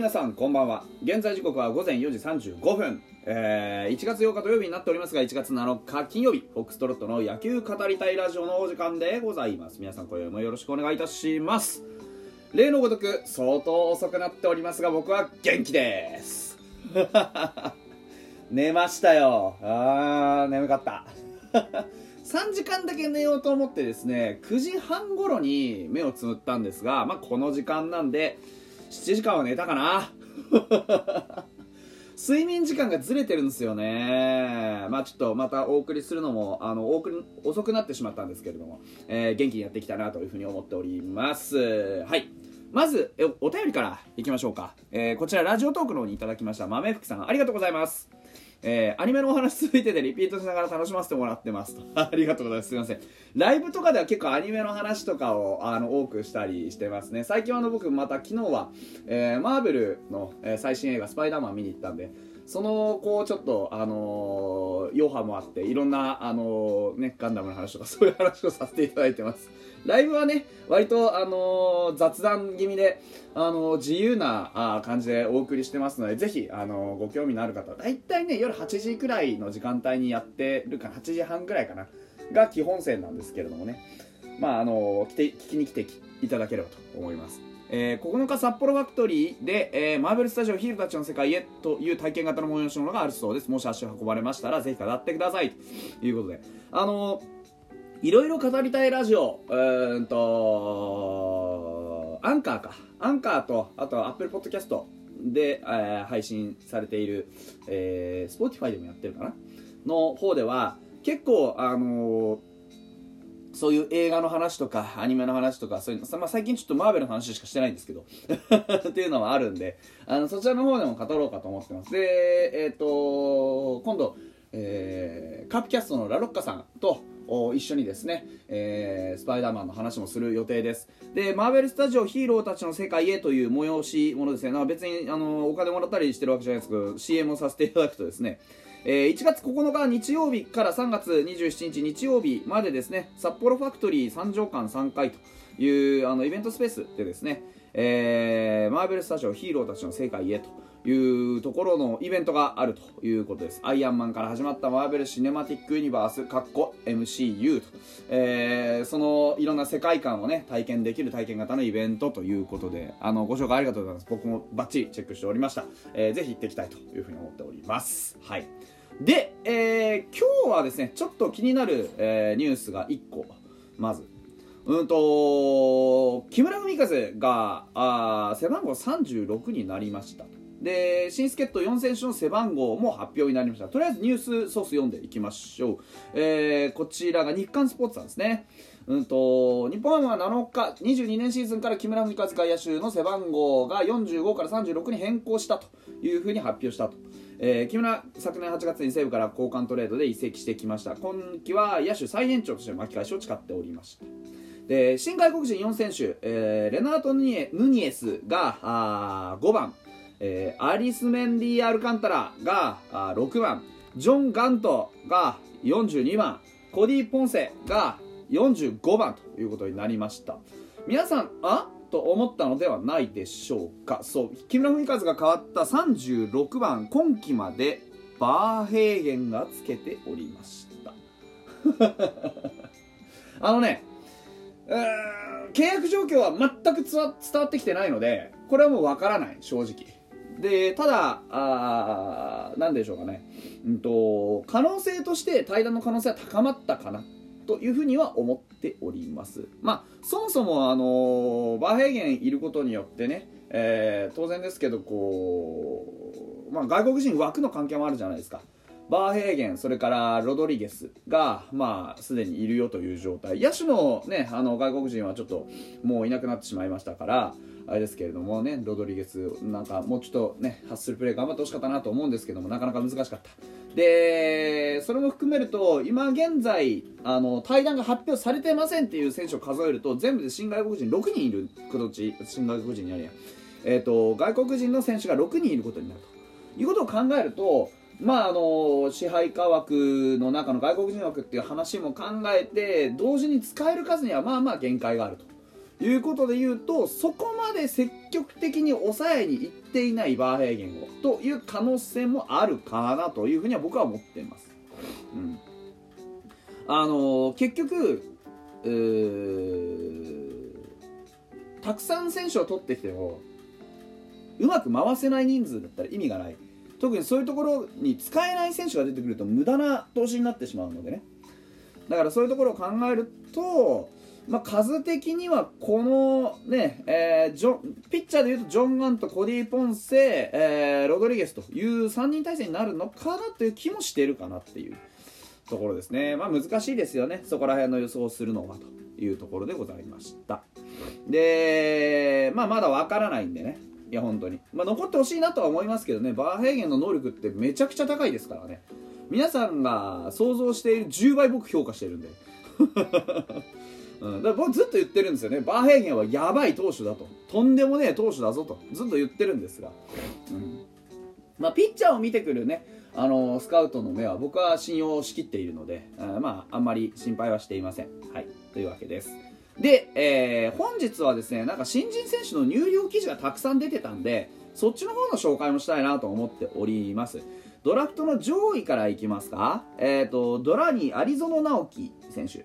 皆さんこんばんは。現在時刻は午前4時35分、えー、1月8日土曜日になっておりますが1月7日金曜日フォックストロットの野球語りたいラジオのお時間でございます。皆さん今夜もよろしくお願いいたします。例のごとく相当遅くなっておりますが僕は元気です。寝ましたよ。あー眠かった。3時間だけ寝ようと思ってですね9時半頃に目をつむったんですがまあこの時間なんで7時間は寝たかな。睡眠時間がずれてるんですよね。まあちょっとまたお送りするのもあの遅くなってしまったんですけれども、えー、元気にやっていきたいなというふうに思っております。はい。まずえお便りからいきましょうか、えー、こちらラジオトークの方にいただきました豆福さんありがとうございます。えー、アニメのお話続いててリピートしながら楽しませてもらってますと。ありがとうございます。すいません。ライブとかでは結構アニメの話とかをあの多くしたりしてますね。最近はあの僕また昨日は、えー、マーベルの、えー、最新映画スパイダーマン見に行ったんで、そのこうちょっとあの、余波もあっていろんなあの、ねガンダムの話とかそういう話をさせていただいてます。ライブはね割とあの、雑談気味であの自由なあ感じでお送りしてますのでぜひあのご興味のある方大体ね夜8時くらいの時間帯にやってるか8時半ぐらいかなが基本線なんですけれどもね。まああの来て聞きに来ていただければと思います。えー、9日札幌ファクトリーで、えー、マーベルスタジオヒーローたちの世界へという体験型の催し物があるそうです。もし足を運ばれましたらぜひ語ってください。ということで。あのー、いろいろ語りたいラジオうんとアンカーか。アンカーとあとアップルポッドキャストで、えー、配信されている、えー、スポティファイでもやってるかな？の方では結構あのーそういう映画の話とか、アニメの話とか、そういうの、まあ、最近ちょっとマーベルの話しかしてないんですけど。っていうのはあるんで、あの、そちらの方でも語ろうかと思ってます。で、えっ、ー、と、今度、えー、カープキャストのラロッカさんと一緒にですね、えー、スパイダーマンの話もする予定です。で、マーベルスタジオヒーローたちの世界へという催しものですね。な別に、あの、お金もらったりしてるわけじゃないですけど、CM をさせていただくとですね、えー、1月9日日曜日から3月27日日曜日までですね札幌ファクトリー三条館3回というあのイベントスペースでですね、えー、マーベルスタジオヒーローたちの世界へというところのイベントがあるということです。アイアンマンから始まったマーベル・シネマティック・ユニバース、かっこ MCU と、えー、そのいろんな世界観をね、体験できる体験型のイベントということで、あの、ご紹介ありがとうございます。僕もバッチリチェックしておりました。えー、ぜひ行ってきたいというふうに思っております。はい。で、えー、今日はですね、ちょっと気になる、えー、ニュースが1個、まず。うんと、木村文和が、あ背番号36になりました。で、新助っ人4選手の背番号も発表になりました。とりあえずニュースソース読んでいきましょう。えー、こちらが日刊スポーツさんですね。うんと、日本は7日、22年シーズンから木村文和外野手の背番号が45から36に変更したというふうに発表したと。えー、木村昨年8月に西武から交換トレードで移籍してきました今季は野手最年長として巻き返しを誓っておりましたで新外国人4選手、えー、レナート・ヌニエスがあ5番、えー、アリスメンディ・アルカンタラがあ6番ジョン・ガントが42番コディ・ポンセが45番ということになりました。皆さんあ？と思ったのではないでしょうか。そう。木村文和が変わった36番今季までバーヘーゲンがつけておりました。あのね契約状況は全く伝わってきてないのでこれはもうわからない正直。でただあなんでしょうかね、うんと、可能性として対談の可能性は高まったかなというふうには思っております。まあ、そもそも、あのバーヘーゲンいることによってね、えー、当然ですけど、こう、まあ、外国人枠の関係もあるじゃないですか。バーヘーゲン、それからロドリゲスが、まあ、すでにいるよという状態。野手のね、あの、外国人はちょっと、もういなくなってしまいましたから、あれですけれどもね、ロドリゲス、なんかもうちょっとね、ハッスルプレー頑張ってほしかったなと思うんですけども、なかなか難しかった。で、それも含めると、今現在、あの、対談が発表されてませんっていう選手を数えると、全部で新外国人6人いることち、新外国人にありやん、えっ、ー、と、外国人の選手が6人いることになると。いうことを考えると、まあ、あの支配下枠の中の外国人枠っていう話も考えて同時に使える数にはまあまあ限界があると。いうことで言うとそこまで積極的に抑えにいっていないバーヘーゲンをという可能性もあるかなというふうには僕は思っています。うん、あのー、結局たくさん選手を取ってきてもうまく回せない人数だったら意味がない。特にそういうところに使えない選手が出てくると無駄な投資になってしまうのでね。だからそういうところを考えるとまあ、数的にはこのね、えー、ジョピッチャーでいうとジョン・ガンとコディ・ポンセ、えー、ロドリゲスという3人体制になるのかなという気もしてるかなっていうところですね。まあ難しいですよね。そこら辺の予想をするのはというところでございました。で、まあまだわからないんでね。いや本当に。まあ残ってほしいなとは思いますけどね、バーヘーゲンの能力ってめちゃくちゃ高いですからね。皆さんが想像している10倍僕評価してるんで。うん、だから僕ずっと言ってるんですよね。バーヘーゲンはやばい投手だと。とんでもねえ投手だぞと。ずっと言ってるんですが、うん。まあ、ピッチャーを見てくるねあのスカウトの目は僕は信用しきっているのであまああんまり心配はしていません。はい。というわけです。で、えー、本日はですねなんか新人選手の入寮記事がたくさん出てたんでそっちの方の紹介もしたいなと思っております。ドラフトの上位からいきますか？えっ、ー、とドラにアリゾノ直樹選手。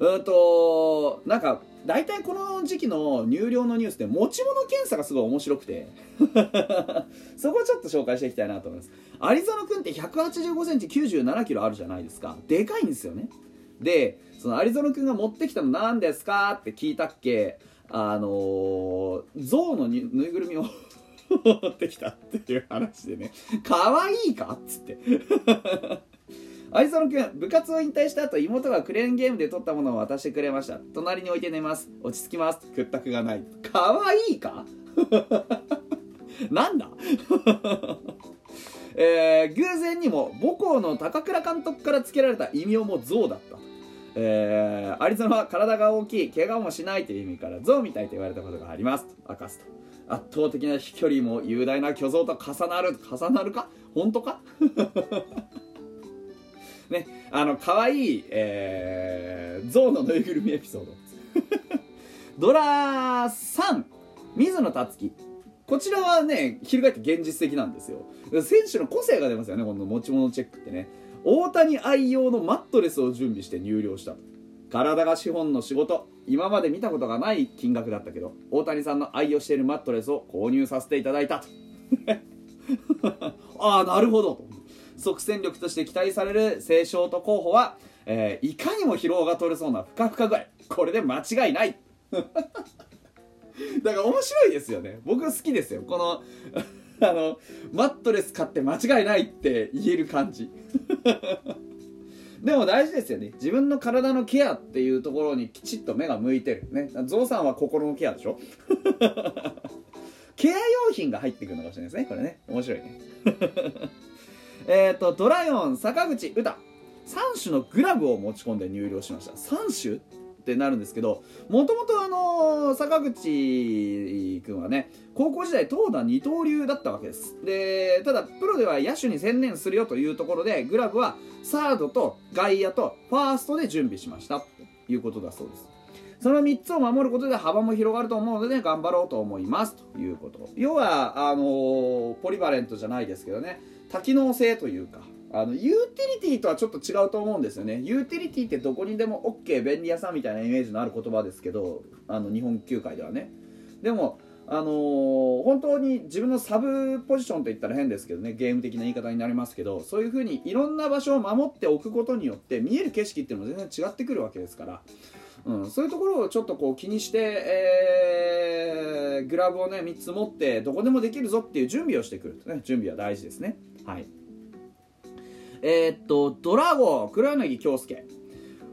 うんとなんか大体この時期の入寮のニュースって持ち物検査がすごい面白くて。そこをちょっと紹介していきたいなと思います。アリゾナ君って1 8 5センチ9 7キロあるじゃないですか。でかいんですよね。でそのアリゾナ君が持ってきたの何ですかって聞いたっけ。あのー、象のぬいぐるみを 持ってきたっていう話でね。可愛いかっつって。有園君部活を引退した後妹がクレーンゲームで取ったものを渡してくれました。隣に置いて寝ます。落ち着きます。屈託がない。かわいいか？なんだ？えー、偶然にも母校の高倉監督から付けられた異名も象だった。えー、アリゾナは体が大きい怪我もしないという意味から象みたいと言われたことがあります。と明かすと。圧倒的な飛距離も雄大な巨像と重なる重なるか？本当か？ね、あの、可愛い、えー、象のぬいぐるみエピソード。ドラ3、水野達樹。こちらはね、翻って現実的なんですよ。選手の個性が出ますよね、この持ち物チェックってね。大谷愛用のマットレスを準備して入寮した体が資本の仕事今まで見たことがない金額だったけど大谷さんの愛用しているマットレスを購入させていただいたと ああなるほどと即戦力として期待される青少と候補は、えー、いかにも疲労が取れそうなふかふか具合。これで間違いない。だから面白いですよね。僕好きですよ。この あのマットレス買って間違いないって言える感じ。でも大事ですよね。自分の体のケアっていうところにきちっと目が向いてる。ね。ゾウさんは心のケアでしょ？ケア用品が入ってくるのかもしれないですね。これね。面白いね。えっ、ー、と、ドラヨン、坂口、歌。3種のグラブを持ち込んで入寮しました。3種ってなるんですけど、もともとあの、坂口くんはね、高校時代投打二刀流だったわけです。で、ただ、プロでは野手に専念するよというところで、グラブはサードと外野とファーストで準備しましたということだそうです。その3つを守ることで幅も広がると思うので、ね、頑張ろうと思いますということ。要は、あのー、ポリバレントじゃないですけどね、多機能性というかあのユーティリティとはちょっと違うと思うんですよね。ユーティリティってどこにでも OK 便利屋さんみたいなイメージのある言葉ですけどあの日本球界ではね。でもあのー、本当に自分のサブポジションといったら変ですけどね。ゲーム的な言い方になりますけどそういう風にいろんな場所を守っておくことによって見える景色っていうのも全然違ってくるわけですから、うん、そういうところをちょっとこう気にして、えー、グラブをね3つ持ってどこでもできるぞっていう準備をしてくるとね。準備は大事ですね。はい。えー、っとドラゴン黒柳恭介。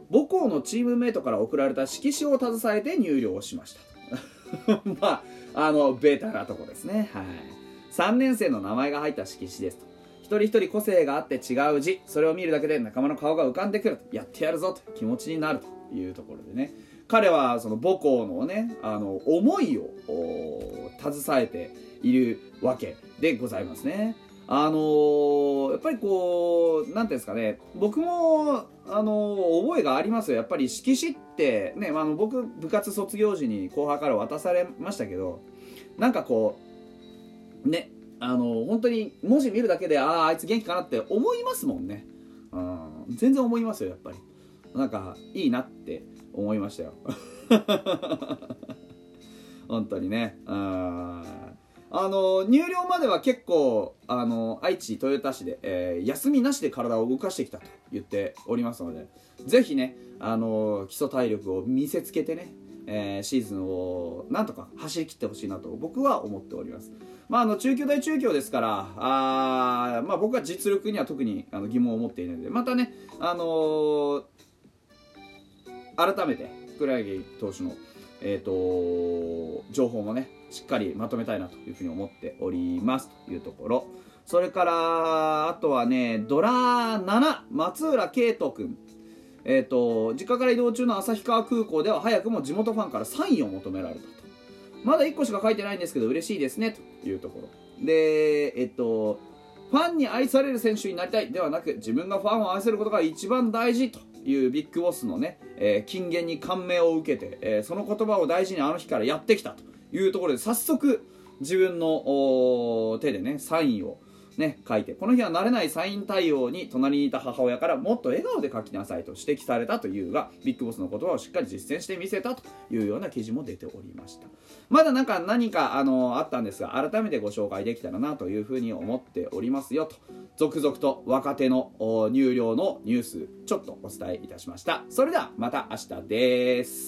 母校のチームメイトから送られた色紙を携えて入寮しました。まああのベータなとこですね。はい。3年生の名前が入った色紙ですと。一人一人個性があって違う字それを見るだけで仲間の顔が浮かんでくるやってやるぞと。気持ちになるというところでね。彼はその母校のねあの思いを携えているわけでございますね。あのー、やっぱりこう、なんていうんですかね、僕も、あのー、覚えがありますよ。やっぱり色紙って、ね、まあ、あの僕、部活卒業時に後輩から渡されましたけど、なんかこう、ね、あのー、本当に文字見るだけで、ああ、あいつ元気かなって思いますもんね。うん、全然思いますよ、やっぱり。なんか、いいなって思いましたよ。本当にね。うんあの入寮までは結構あの愛知豊田市で、えー、休みなしで体を動かしてきたと言っておりますのでぜひねあの基礎体力を見せつけてね、えー、シーズンをなんとか走り切ってほしいなと僕は思っております。まあ、あの中京大中京ですからあ、まあ、僕は実力には特にあの疑問を持っていないのでまたね、あのー、改めて黒柳投手の、えーと情報もねしっかりまとめたいなというふうに思っております。というところ。それからあとはねドラ7松浦圭斗君。えっ、ー、と実家から移動中の旭川空港では早くも地元ファンからサインを求められたと。まだ1個しか書いてないんですけど嬉しいですね。というところ。でえっ、ー、とファンに愛される選手になりたいではなく自分がファンを愛せることが一番大事と。いうビッグボスのね、えー、金言に感銘を受けて、えー、その言葉を大事にあの日からやってきたというところで早速自分の手でねサインをね、書いて。この日は慣れないサイン対応に隣にいた母親からもっと笑顔で書きなさいと指摘されたというがビッグボスの言葉をしっかり実践してみせたというような記事も出ておりました。まだなんか何かあのあったんですが改めてご紹介できたらなというふうに思っておりますよと。続々と若手の入寮のニュースちょっとお伝えいたしました。それではまた明日です。